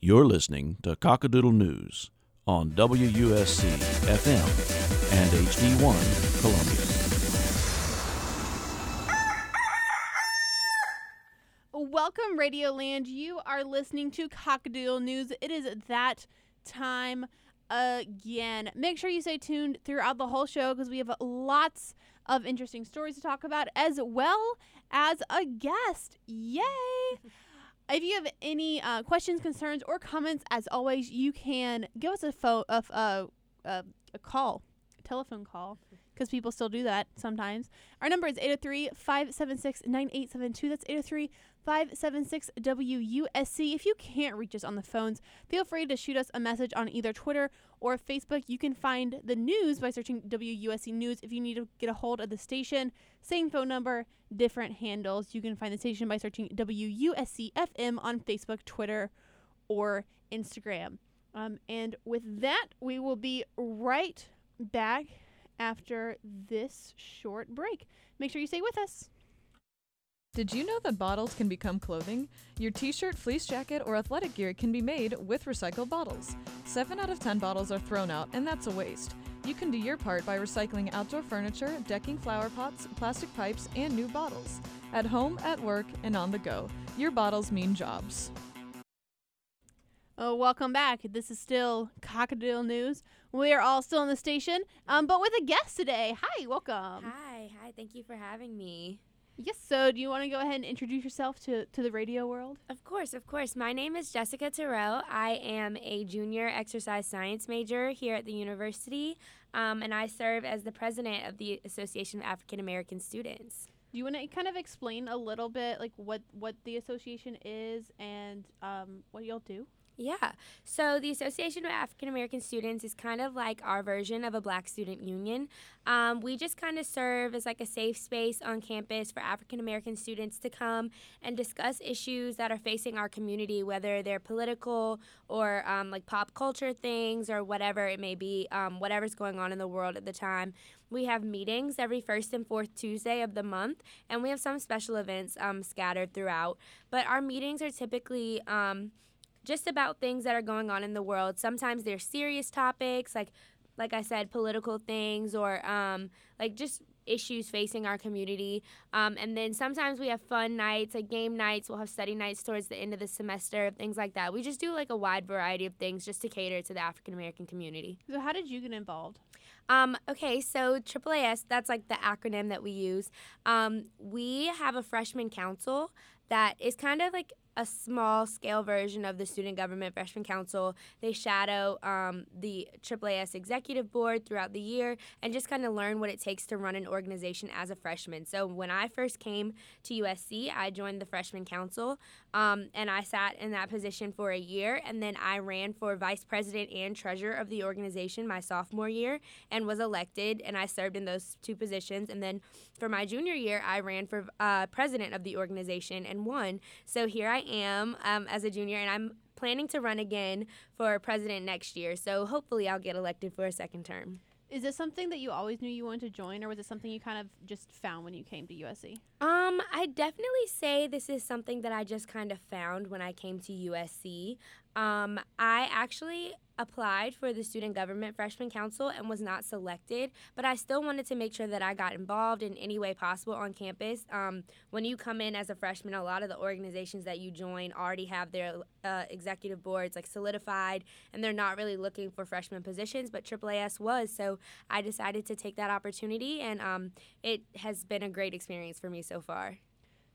You're listening to Cockadoodle News on WUSC FM and HD1 Columbia. Welcome, Radioland. You are listening to Cockadoodle News. It is that time again. Make sure you stay tuned throughout the whole show because we have lots of interesting stories to talk about as well as a guest. Yay! If you have any uh, questions, concerns, or comments, as always, you can give us a phone, a, a, a, a call, a telephone call, because people still do that sometimes. Our number is 803 576 9872. That's 803 576 WUSC. If you can't reach us on the phones, feel free to shoot us a message on either Twitter or Facebook. You can find the news by searching WUSC News. If you need to get a hold of the station, same phone number, different handles. You can find the station by searching WUSC FM on Facebook, Twitter, or Instagram. Um, and with that, we will be right back after this short break. Make sure you stay with us. Did you know that bottles can become clothing? Your t shirt, fleece jacket, or athletic gear can be made with recycled bottles. 7 out of 10 bottles are thrown out, and that's a waste. You can do your part by recycling outdoor furniture, decking flower pots, plastic pipes, and new bottles. At home, at work, and on the go, your bottles mean jobs. Oh, welcome back. This is still Cockadoodle News. We are all still in the station, um, but with a guest today. Hi, welcome. Hi, hi. Thank you for having me. Yes. So, do you want to go ahead and introduce yourself to to the radio world? Of course, of course. My name is Jessica Terrell. I am a junior exercise science major here at the university, um, and I serve as the president of the Association of African American Students. Do you want to kind of explain a little bit, like what what the association is and um, what y'all do? Yeah. So the Association of African American Students is kind of like our version of a Black Student Union. Um, we just kind of serve as like a safe space on campus for African American students to come and discuss issues that are facing our community, whether they're political or um, like pop culture things or whatever it may be, um, whatever's going on in the world at the time. We have meetings every first and fourth Tuesday of the month, and we have some special events um, scattered throughout. But our meetings are typically um, just about things that are going on in the world. Sometimes they're serious topics, like like I said, political things or um, like just issues facing our community. Um, and then sometimes we have fun nights, like game nights. We'll have study nights towards the end of the semester, things like that. We just do like a wide variety of things just to cater to the African American community. So, how did you get involved? Um, okay, so AAAS, that's like the acronym that we use. Um, we have a freshman council that is kind of like a small scale version of the Student Government Freshman Council. They shadow um, the AAAS executive board throughout the year and just kind of learn what it takes to run an organization as a freshman. So when I first came to USC, I joined the Freshman Council um, and I sat in that position for a year. And then I ran for vice president and treasurer of the organization my sophomore year and was elected. And I served in those two positions. And then for my junior year, I ran for uh, president of the organization and won. So here I am um, as a junior, and I'm planning to run again for president next year. So hopefully, I'll get elected for a second term. Is this something that you always knew you wanted to join, or was it something you kind of just found when you came to USC? Um, I definitely say this is something that I just kind of found when I came to USC. Um, I actually applied for the Student Government Freshman Council and was not selected, but I still wanted to make sure that I got involved in any way possible on campus. Um, when you come in as a freshman, a lot of the organizations that you join already have their uh, executive boards like solidified, and they're not really looking for freshman positions, but AAAS was. So I decided to take that opportunity, and um, it has been a great experience for me so far.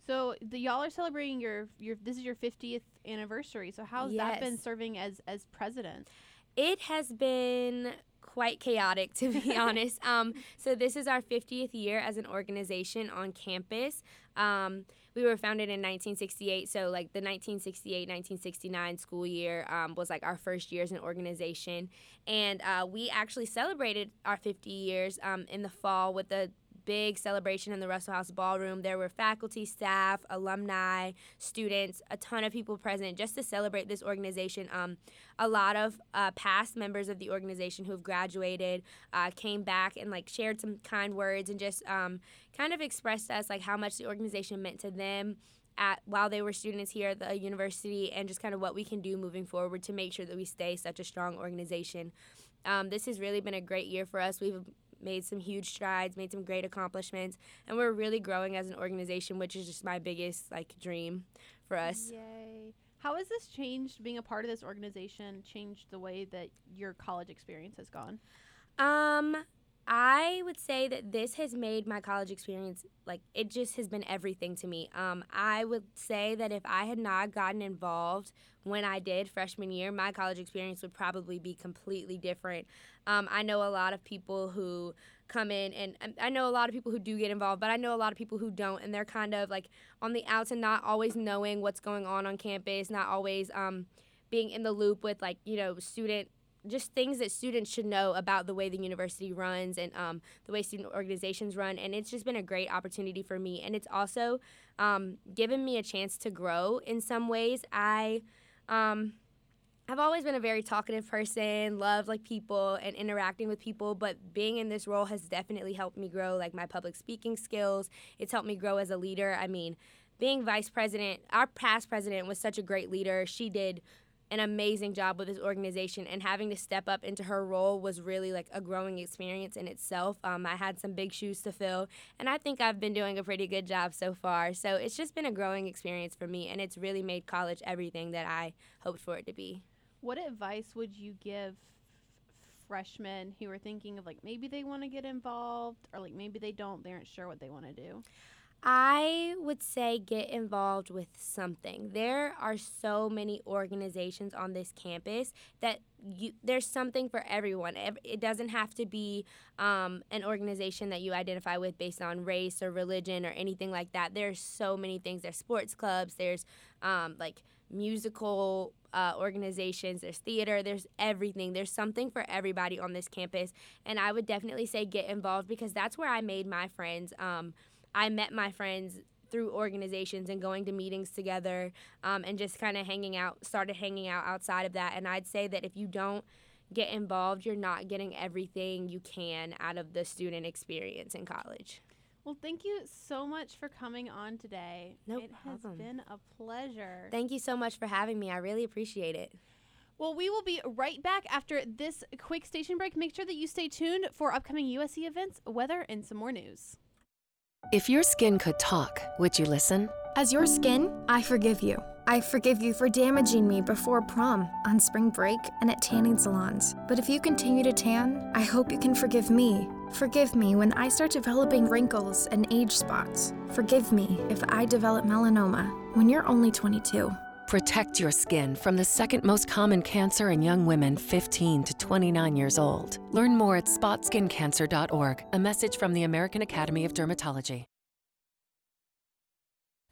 So the y'all are celebrating your your this is your 50th anniversary. So how's yes. that been serving as as president? It has been quite chaotic to be honest. Um, so this is our 50th year as an organization on campus. Um, we were founded in 1968, so like the 1968-1969 school year um, was like our first year as an organization, and uh, we actually celebrated our 50 years um, in the fall with the big celebration in the Russell House Ballroom. There were faculty, staff, alumni, students, a ton of people present just to celebrate this organization. Um, a lot of uh, past members of the organization who have graduated uh, came back and like shared some kind words and just um, kind of expressed to us like how much the organization meant to them at while they were students here at the university and just kind of what we can do moving forward to make sure that we stay such a strong organization. Um, this has really been a great year for us. We've made some huge strides, made some great accomplishments, and we're really growing as an organization, which is just my biggest like dream for us. Yay. How has this changed being a part of this organization, changed the way that your college experience has gone? Um, I would say that this has made my college experience like it just has been everything to me. Um, I would say that if I had not gotten involved when I did freshman year, my college experience would probably be completely different. Um, I know a lot of people who come in, and I know a lot of people who do get involved, but I know a lot of people who don't, and they're kind of like on the outs and not always knowing what's going on on campus, not always um, being in the loop with like you know student just things that students should know about the way the university runs and um, the way student organizations run. And it's just been a great opportunity for me. And it's also um, given me a chance to grow in some ways. I. Um, I've always been a very talkative person, love like people and interacting with people, but being in this role has definitely helped me grow like my public speaking skills. It's helped me grow as a leader. I mean, being vice president, our past president was such a great leader. She did an amazing job with this organization and having to step up into her role was really like a growing experience in itself. Um, i had some big shoes to fill and i think i've been doing a pretty good job so far. So it's just been a growing experience for me and it's really made college everything that i hoped for it to be. What advice would you give freshmen who are thinking of like maybe they want to get involved or like maybe they don't they aren't sure what they want to do I would say get involved with something. There are so many organizations on this campus that you, there's something for everyone. It doesn't have to be um, an organization that you identify with based on race or religion or anything like that. There's so many things. There's sports clubs. There's um, like musical uh, organizations. There's theater. There's everything. There's something for everybody on this campus. And I would definitely say get involved because that's where I made my friends. Um, I met my friends through organizations and going to meetings together um, and just kind of hanging out, started hanging out outside of that. And I'd say that if you don't get involved, you're not getting everything you can out of the student experience in college. Well, thank you so much for coming on today. No it problem. has been a pleasure. Thank you so much for having me. I really appreciate it. Well, we will be right back after this quick station break. Make sure that you stay tuned for upcoming USC events, weather, and some more news. If your skin could talk, would you listen? As your skin, I forgive you. I forgive you for damaging me before prom, on spring break, and at tanning salons. But if you continue to tan, I hope you can forgive me. Forgive me when I start developing wrinkles and age spots. Forgive me if I develop melanoma when you're only 22. Protect your skin from the second most common cancer in young women 15 to 29 years old. Learn more at spotskincancer.org, a message from the American Academy of Dermatology.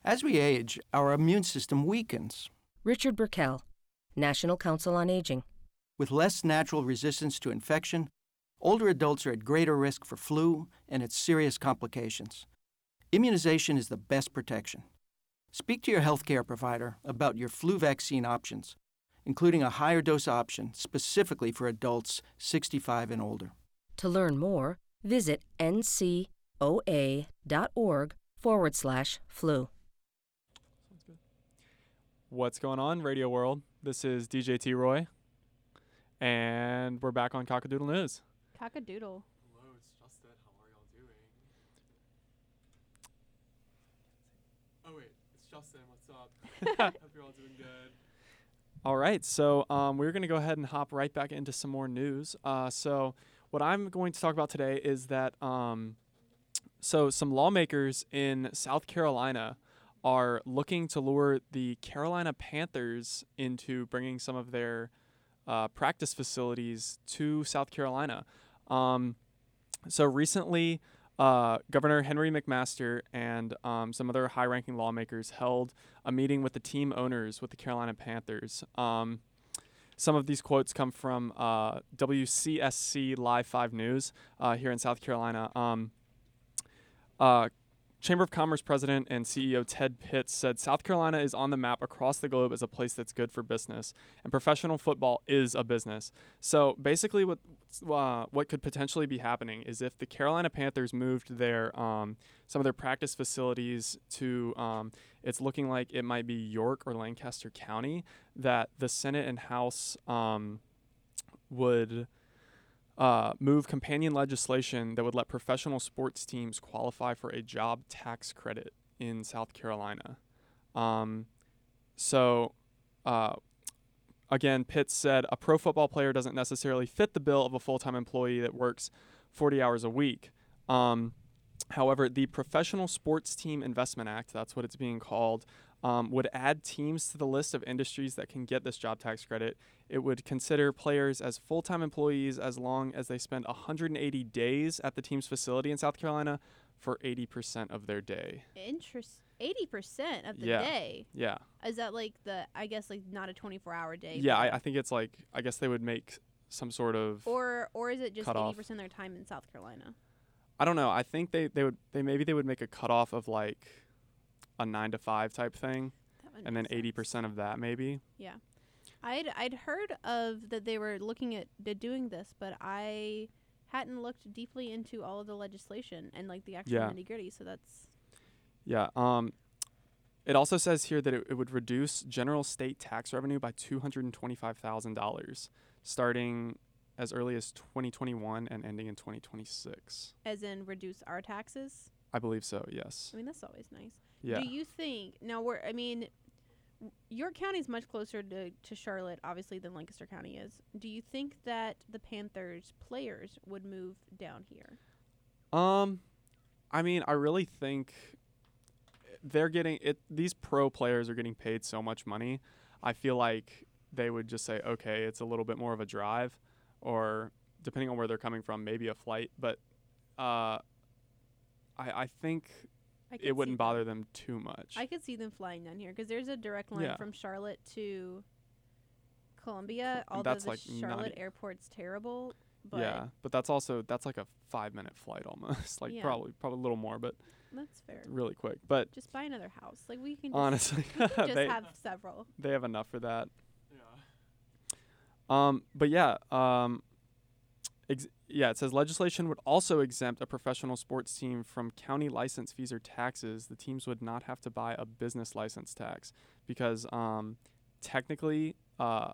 As we age, our immune system weakens. Richard Birkel, National Council on Aging. With less natural resistance to infection, older adults are at greater risk for flu and its serious complications. Immunization is the best protection. Speak to your healthcare provider about your flu vaccine options, including a higher dose option specifically for adults 65 and older. To learn more, visit ncoa.org forward slash flu. What's going on, Radio World? This is DJ T. Roy, and we're back on Cockadoodle News. Cockadoodle. Hello, it's Justin. How are y'all doing? Oh wait, it's Justin. What's up? Hope you're all doing good. All right, so um, we're going to go ahead and hop right back into some more news. Uh, so, what I'm going to talk about today is that um, so some lawmakers in South Carolina are looking to lure the Carolina Panthers into bringing some of their uh, practice facilities to South Carolina. Um, so recently, uh, Governor Henry McMaster and um, some other high ranking lawmakers held a meeting with the team owners with the Carolina Panthers. Um, some of these quotes come from uh, WCSC Live 5 News uh, here in South Carolina. Um, uh, Chamber of Commerce president and CEO Ted Pitts said South Carolina is on the map across the globe as a place that's good for business, and professional football is a business. So basically, what uh, what could potentially be happening is if the Carolina Panthers moved their um, some of their practice facilities to um, it's looking like it might be York or Lancaster County, that the Senate and House um, would uh, move companion legislation that would let professional sports teams qualify for a job tax credit in South Carolina. Um, so, uh, again, Pitts said a pro football player doesn't necessarily fit the bill of a full time employee that works 40 hours a week. Um, however, the Professional Sports Team Investment Act, that's what it's being called, um, would add teams to the list of industries that can get this job tax credit. It would consider players as full time employees as long as they spend 180 days at the team's facility in South Carolina for 80% of their day. Interest. Eighty percent of the Yeah. day. Yeah. Is that like the? I guess like not a twenty-four hour day. Yeah, I, I think it's like, I guess they would make some sort of. Or or is it just cut eighty off. percent of their time in South Carolina? I don't know. I think they, they would, they maybe they would make a cutoff of like a nine to five type thing, and then 80% of that maybe. Yeah, I'd I'd heard of that they were looking at doing this, but I hadn't looked deeply into all of the legislation and like the actual Yeah. nitty gritty. So that's Yeah. Um, it also says here that it, it would reduce general state tax revenue by two hundred and twenty-five thousand dollars, starting as early as 2021 and ending in 2026. as in reduce our taxes. I believe so. Yes. I mean that's always nice. Yeah. Do you think now we're? I mean, your county is much closer to to Charlotte, obviously, than Lancaster County is. Do you think that the Panthers players would move down here? Um, I mean, I really think they're getting it. These pro players are getting paid so much money. I feel like they would just say, okay, it's a little bit more of a drive, or depending on where they're coming from, maybe a flight. But uh, I I think it wouldn't bother them. them too much. I could see them flying down here because there's a direct line Yeah. from Charlotte to Columbia. and Although that's, the like, not Charlotte e- airport's terrible, but yeah, but that's also that's like a five minute flight almost. like Yeah. probably probably a little more, but that's fair. really quick. But Just buy another house. Like we can just, honestly, we can just they have several. they have enough for that. Yeah. Um, but yeah, um, ex- yeah, it says legislation would also exempt a professional sports team from county license fees or taxes. The teams would not have to buy a business license tax because um, technically, uh,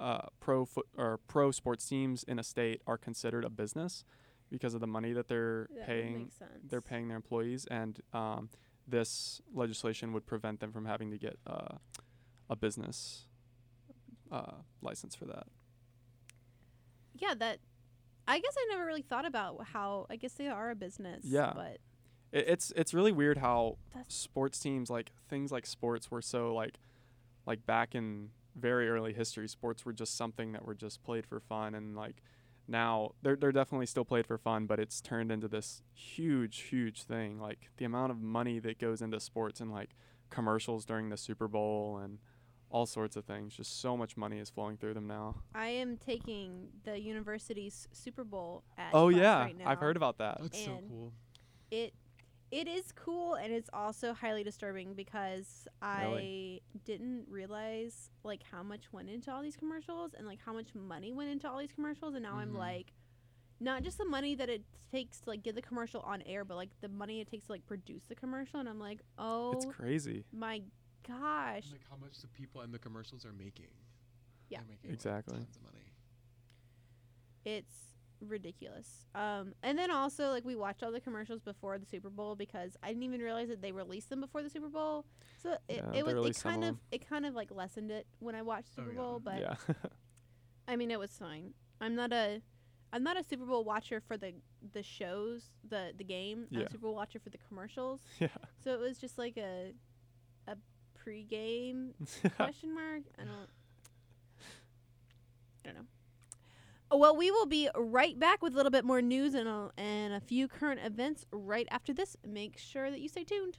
uh, pro foot or pro sports teams in a state are considered a business because of the money that they're That paying they're paying their employees, and um, this legislation would prevent them from having to get uh, a business uh, license for that. Yeah, that. I guess I never really thought about how. I guess they are a business. Yeah. But It, it's it's really weird how sports teams like things like sports were so like like back in very early history, sports were just something that were just played for fun, and like now they're they're definitely still played for fun, but it's turned into this huge huge thing. Like the amount of money that goes into sports and like commercials during the Super Bowl and all sorts of things. Just so much money is flowing through them now. I am taking the university's Super Bowl at Oh class yeah, right now. I've heard about that. That's so cool. it it is cool and it's also highly disturbing because I didn't realize like how much went into all these commercials and like how much money went into all these commercials and now I'm Mhm. like not just the money that it takes to like get the commercial on air but like the money it takes to like produce the commercial and I'm like oh It's crazy. my gosh Like how much the people in the commercials are making. Yeah. They're making, like, Exactly. tons of money. it's ridiculous. Um, and then also like we watched all the commercials before the Super Bowl because I didn't even realize that they released them before the Super Bowl. So it, Yeah, it they was it kind of of it kind of like lessened it when I watched Oh, Super yeah. Bowl, but yeah. I mean it was fine. I'm not a I'm not a Super Bowl watcher for the the shows, the the game. Yeah. I'm a Super Bowl watcher for the commercials. yeah. So it was just like a a pregame question mark. I don't. I don't know. Well, we will be right back with a little bit more news and a, and a few current events right after this. Make sure that you stay tuned.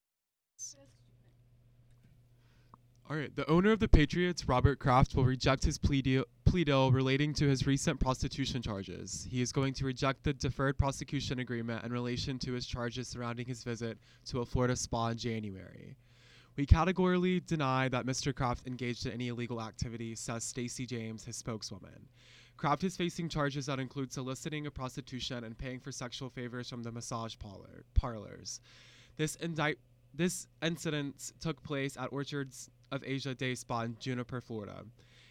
All right. The owner of the Patriots, Robert Kraft, will reject his plea deal, plea deal relating to his recent prostitution charges. He is going to reject the deferred prosecution agreement in relation to his charges surrounding his visit to a Florida spa in January. We categorically deny that Mr. Kraft engaged in any illegal activity, says Stacey James, his spokeswoman. Kraft is facing charges that include soliciting a prostitution and paying for sexual favors from the massage parlor, parlors. This indict this incident took place at Orchids of Asia Day Spa in Jupiter, Florida.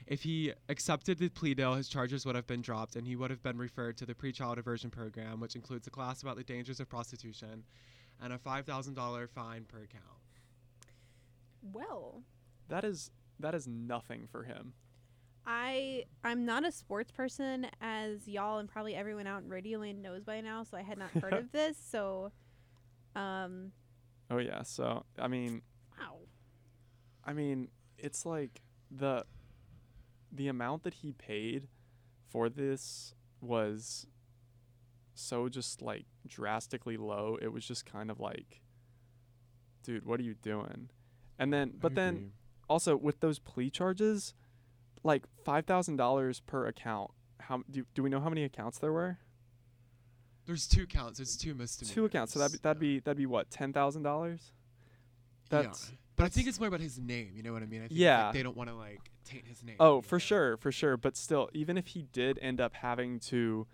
If he accepted the plea deal, his charges would have been dropped and he would have been referred to the pretrial diversion program, which includes a class about the dangers of prostitution and a $5,000 fine per count. Well, That is that is nothing for him. I I'm not a sports person, as y'all and probably everyone out in Radioland knows by now. So I had not heard of this. So, um, Oh yeah. So I mean, wow. I mean, it's like the the amount that he paid for this was so just like drastically low. It was just kind of like, dude, what are you doing? And then, but then also with those plea charges, like five thousand dollars per account. How do do we know how many accounts there were? There's two counts. There's two misdemeanors. Two accounts. So that'd be, that'd be that'd be what ten thousand dollars. That's yeah. But I think it's more about his name. You know what I mean? I think Yeah. Like, they don't want to like taint his name. Oh, for know? sure, for sure. But still, even if he did end up having to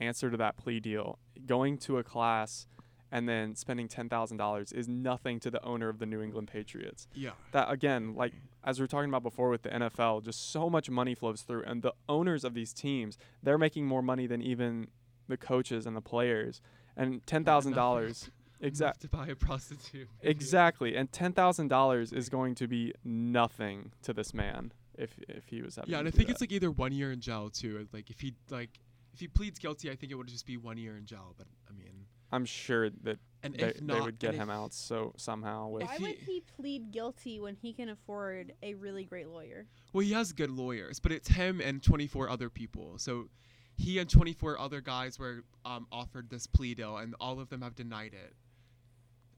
answer to that plea deal, going to a class and then spending ten thousand dollars is nothing to the owner of the New England Patriots. Yeah. That again, like as we were talking about before with the NFL, just so much money flows through, and the owners of these teams, they're making more money than even the coaches and the players. And ten thousand dollars, exactly. to buy a prostitute. Exactly, and ten thousand dollars is going to be nothing to this man if if he was having. Yeah, and I think that. it's like either one year in jail too. Like if he like if he pleads guilty, I think it would just be one year in jail. But I mean, I'm sure that And they, if they would get and him if- out so somehow with. Why would he plead guilty when he can afford a really great lawyer? well, he has good lawyers, but it's him and 24 other people. So he and 24 other guys were um, offered this plea deal, and all of them have denied it.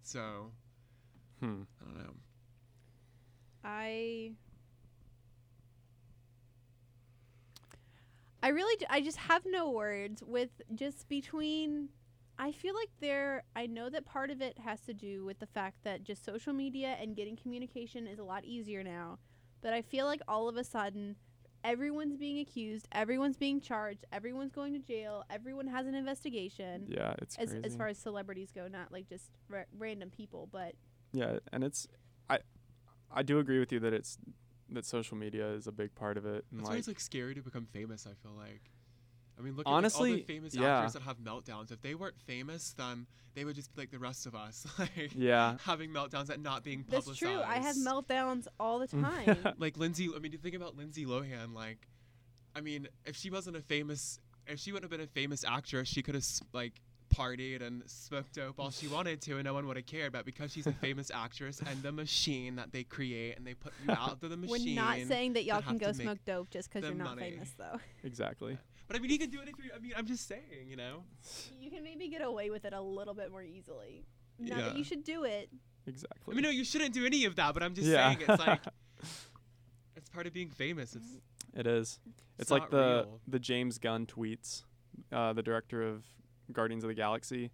So Hmm. I don't know. I I really j- I just have no words with just between I feel like there I know that part of it has to do with the fact that just social media and getting communication is a lot easier now. But I feel like all of a sudden everyone's being accused, everyone's being charged, everyone's going to jail, everyone has an investigation. Yeah, it's as as far as celebrities go, not like just ra- random people, but Yeah, and it's I I do agree with you that it's that social media is a big part of it. And That's why it's like scary to become famous. I feel like. I mean, look Honestly, at like, all the famous yeah. actors that have meltdowns. If they weren't famous, then they would just be like the rest of us, like Yeah. having meltdowns and not being that's publicized. true. I have meltdowns all the time. like Lindsay. I mean, you think about Lindsay Lohan. Like, I mean, if she wasn't a famous, if she wouldn't have been a famous actress, she could have like partied and smoked dope all she wanted to, and no one would have cared. But because she's a famous actress and the machine that they create and they put you out to the machine. We're not saying that y'all can go smoke dope just because you're not money. famous, though. exactly. But I mean, you can do it if you're. I mean, I'm just saying, you know. You can maybe get away with it a little bit more easily. Not Yeah. that you should do it. Exactly. I mean, no, you shouldn't do any of that. But I'm just Yeah. saying, it's like it's part of being famous. It's It is. It's, It's like the real. the James Gunn tweets, uh, the director of Guardians of the Galaxy.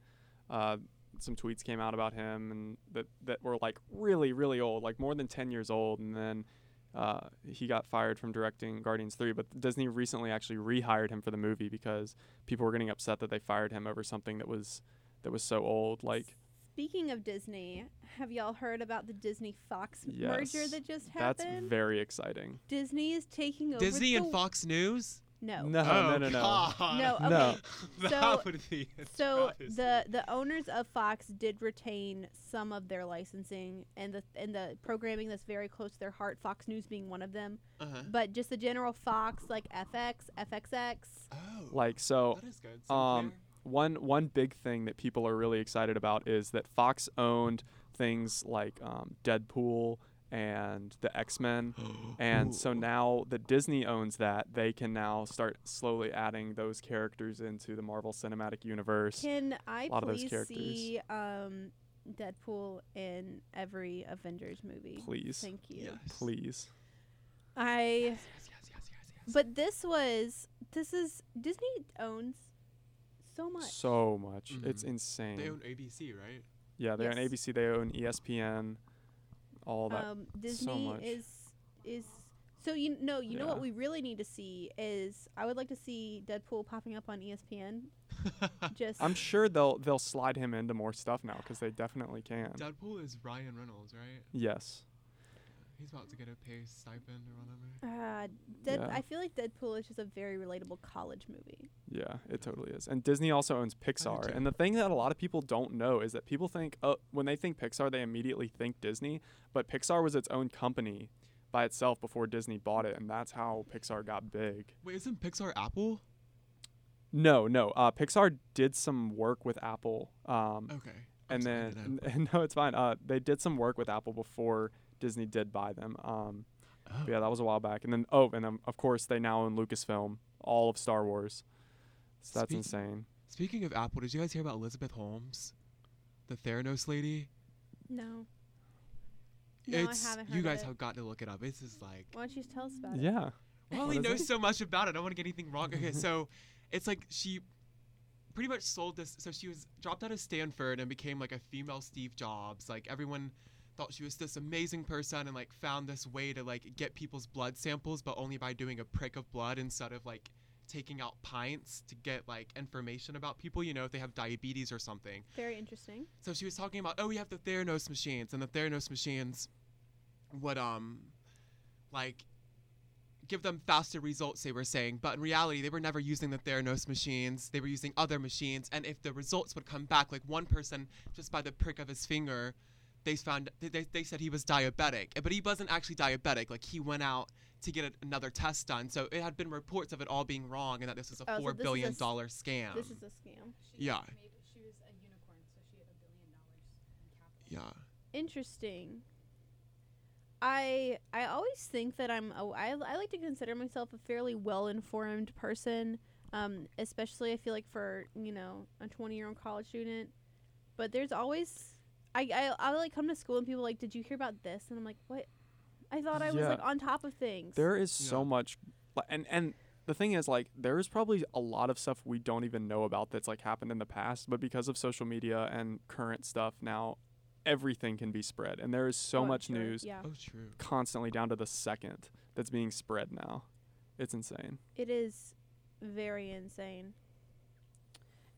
Uh, some tweets came out about him and that that were like really really old, like more than ten years old, and then. Uh, he got fired from directing Guardians 3, but Disney recently actually rehired him for the movie because people were getting upset that they fired him over something that was that was so old. Like, Speaking of Disney, have y'all heard about the Disney Fox merger that just happened? that's very exciting. Disney is taking over Disney the and Fox News. No. No, no, no, no. No, okay. No. So, That would be so the the owners of Fox did retain some of their licensing and the and the programming that's very close to their heart. Fox News being one of them. Uh-huh. But just the general Fox, like FX, FXX. Oh. Like so, That is good. um, one one big thing that people are really excited about is that Fox owned things like um, Deadpool and the X Men, and so now that Disney owns that, they can now start slowly adding those characters into the Marvel Cinematic Universe. Can I a lot of those please characters. see um, Deadpool in every Avengers movie? Please. Thank you. Please. I. Yes, yes, But this was this is Disney owns so much. So much. It's Mhm. insane. They own ABC, right? yeah, they own Yes. ABC. They own ESPN. All that. um, so Disney much. is is so you know you know what we really need to see is I would like to see Deadpool popping up on ESPN. Just I'm sure they'll they'll slide him into more stuff now because they definitely can. Deadpool is Ryan Reynolds, right? Yes. He's about to get a pay stipend or whatever. uh, Dead, Yeah. I feel like Deadpool is just a very relatable college movie. Yeah, it totally is. And Disney also owns Pixar. And the thing that a lot of people don't know is that people think, oh, when they think Pixar, they immediately think Disney. But Pixar was its own company by itself before Disney bought it, and that's how Pixar got big. Wait, isn't Pixar Apple? No, no. Uh, Pixar did some work with Apple. Um, Okay. I'm and sorry, then no, it's fine. Uh, they did some work with Apple before Disney did buy them. Um, but yeah, that was a while back. And then oh, and then of course they now own Lucasfilm, all of Star Wars. So that's Speak- insane. Speaking of Apple, did you guys hear about Elizabeth Holmes, the Theranos lady? No. No, I haven't heard you of guys it. have got to look it up. This is like Why don't you tell us about it? Yeah. Well, he knows it? so much about it. I don't want to get anything wrong. Okay, so it's like she pretty much sold this. So she was dropped out of Stanford and became like a female Steve Jobs. Like everyone thought she was this amazing person and like found this way to like get people's blood samples, but only by doing a prick of blood instead of like taking out pints to get like information about people. You know, if they have diabetes or something. Very interesting. So she was talking about, oh, we have the Theranos machines, and the Theranos machines would um, like give them faster results. They were saying, but in reality, they were never using the Theranos machines. They were using other machines, and if the results would come back, like one person just by the prick of his finger, they found they, they, they said he was diabetic, but he wasn't actually diabetic. Like he went out to get a, another test done. So it had been reports of it all being wrong, and that this was a Oh, so four this is billion a s- dollar scam. This is a scam. yeah. Yeah. Interesting. I I always think that I'm a, I, I like to consider myself a fairly well informed person, um, especially I feel like for you know a 20 year old college student. But there's always I, I I like come to school and people are like, did you hear about this? And I'm like, what? I thought I was Yeah. like on top of things. There is so much, li- and and the thing is, like, there is probably a lot of stuff we don't even know about that's like happened in the past, but because of social media and current stuff now, everything can be spread, and there is so Oh, much sure, news, yeah. Oh, true. constantly down to the second that's being spread now. It's insane. It is very insane.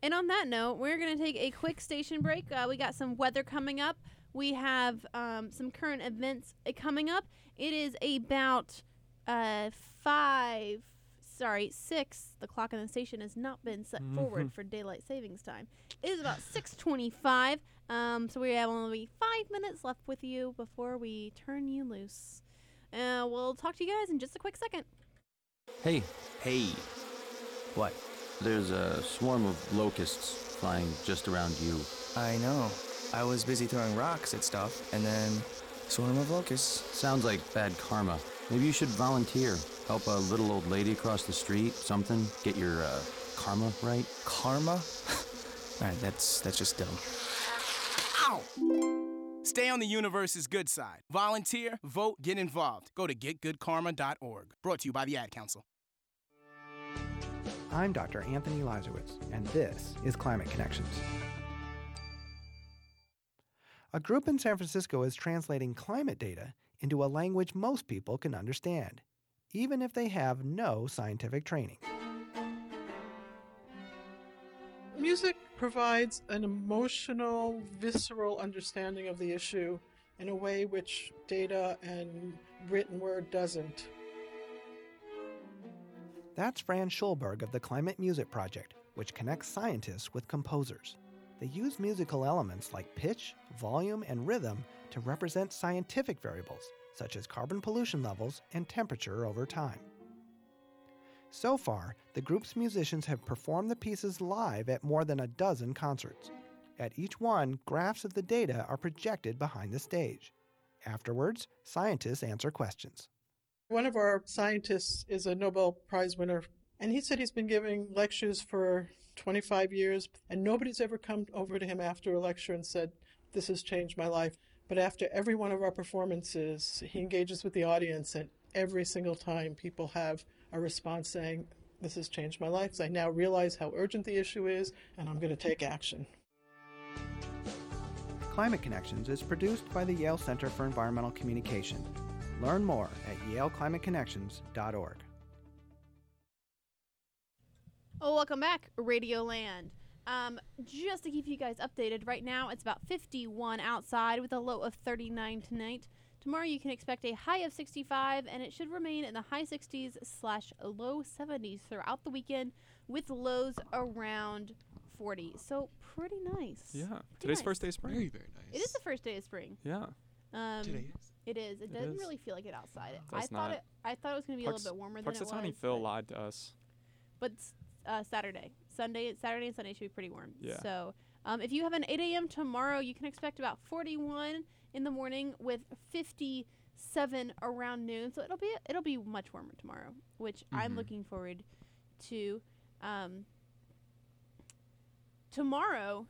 And on that note, we're going to take a quick station break. Uh, we got some weather coming up. We have um, some current events uh, coming up. It is about uh, five, sorry, six. The clock on the station has not been set forward for daylight savings time. It is about 6:25. Um, so we have only five minutes left with you before we turn you loose. Uh, we'll talk to you guys in just a quick second. Hey. Hey. What? There's a swarm of locusts flying just around you. I know. I was busy throwing rocks at stuff, and then swarm of locusts. Sounds like bad karma. Maybe you should volunteer. Help a little old lady across the street, something. Get your uh, karma right. Karma? All right, that's that's just dumb. Ow! Stay on the universe's good side. Volunteer, vote, get involved. Go to getgoodkarma.org. Brought to you by the Ad Council. I'm Dr. Anthony Leiserowitz, and this is Climate Connections. A group in San Francisco is translating climate data into a language most people can understand, even if they have no scientific training. Music provides an emotional, visceral understanding of the issue in a way which data and written word doesn't. That's Fran Schulberg of the Climate Music Project, which connects scientists with composers. They use musical elements like pitch, volume, and rhythm to represent scientific variables, such as carbon pollution levels and temperature over time. So far, the group's musicians have performed the pieces live at more than a dozen concerts. At each one, graphs of the data are projected behind the stage. Afterwards, scientists answer questions. One of our scientists is a Nobel Prize winner, and he said he's been giving lectures for 25 years, and nobody's ever come over to him after a lecture and said, This has changed my life. But after every one of our performances, he engages with the audience, and every single time people have a response saying, This has changed my life. I now realize how urgent the issue is, and I'm going to take action. Climate Connections is produced by the Yale Center for Environmental Communication. Learn more at yaleclimateconnections.org. Oh, welcome back, Radio Land. Um, just to keep you guys updated, right now it's about 51 outside with a low of 39 tonight. Tomorrow you can expect a high of 65, and it should remain in the high 60s slash low 70s throughout the weekend, with lows around 40. So pretty nice. Yeah. Pretty Today's nice. first day of spring. Very, very nice. It is the first day of spring. Yeah. Um, Today is? It is. It, It doesn't is. really feel like it outside. I Does thought not. it. I thought it was going to be a little bit warmer than it was. Punxsutawney Phil lied to us. but uh, Saturday, Sunday, Saturday and Sunday should be pretty warm. Yeah. So um, if you have an 8 a.m. tomorrow, you can expect about 41 in the morning with 57 around noon. So it'll be it'll be much warmer tomorrow, which I'm Mhm. looking forward to. Um, tomorrow.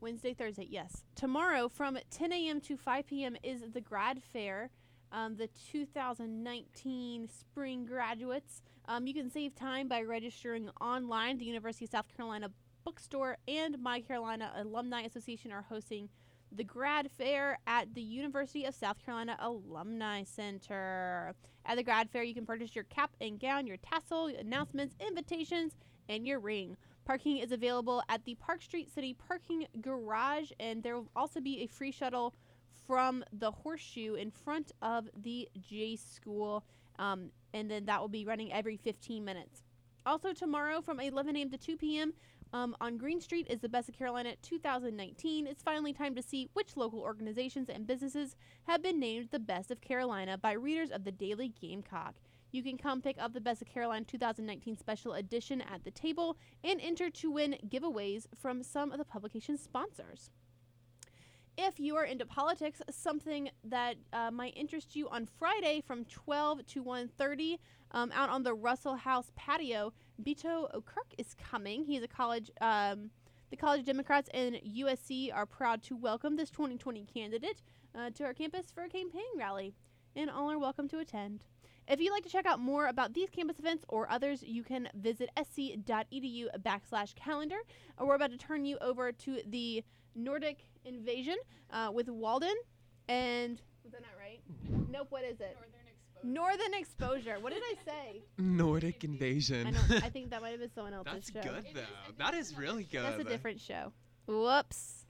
Wednesday, Thursday, yes. Tomorrow from 10 a.m. to 5 p.m. is the grad fair, um, the 2019 spring graduates. Um, you can save time by registering online. The University of South Carolina Bookstore and My Carolina Alumni Association are hosting the grad fair at the University of South Carolina Alumni Center. At the grad fair, you can purchase your cap and gown, your tassel, announcements, invitations, and your ring. Parking is available at the Park Street City Parking Garage, and there will also be a free shuttle from the Horseshoe in front of the J School, um, and then that will be running every 15 minutes. Also, tomorrow from 11 a.m. to 2 p.m. Um, on Green Street is the Best of Carolina 2019. It's finally time to see which local organizations and businesses have been named the Best of Carolina by readers of the Daily Gamecock. You can come pick up the Best of Carolina 2019 special edition at the table and enter to win giveaways from some of the publication's sponsors. If you are into politics, something that uh, might interest you on Friday from 12 to 1:30 um, out on the Russell House patio, Beto O'Kirk is coming. He's a college. Um, the College Democrats and USC are proud to welcome this 2020 candidate uh, to our campus for a campaign rally, and all are welcome to attend. If you'd like to check out more about these campus events or others, you can visit sc.edu backslash calendar. Uh, We're about to turn you over to the Nordic Invasion uh, with Walden and was that not right? Nope. What is it? Northern Exposure. What did I say? Nordic invasion. I know. I think that might have been someone else's That's show. good though. That is really good. That's a different show. Whoops.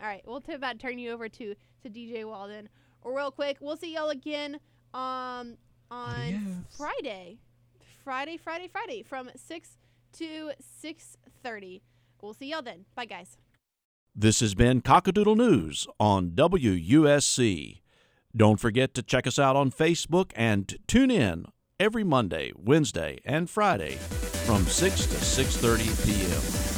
All right, we'll t- about turn you over to to DJ Walden real quick. We'll see y'all again um on Adios. Friday, Friday, Friday, Friday from six to six thirty. We'll see y'all then. Bye, guys. This has been Cockadoodle News on WUSC. Don't forget to check us out on Facebook and tune in every Monday, Wednesday, and Friday from 6 to 6:30 p.m.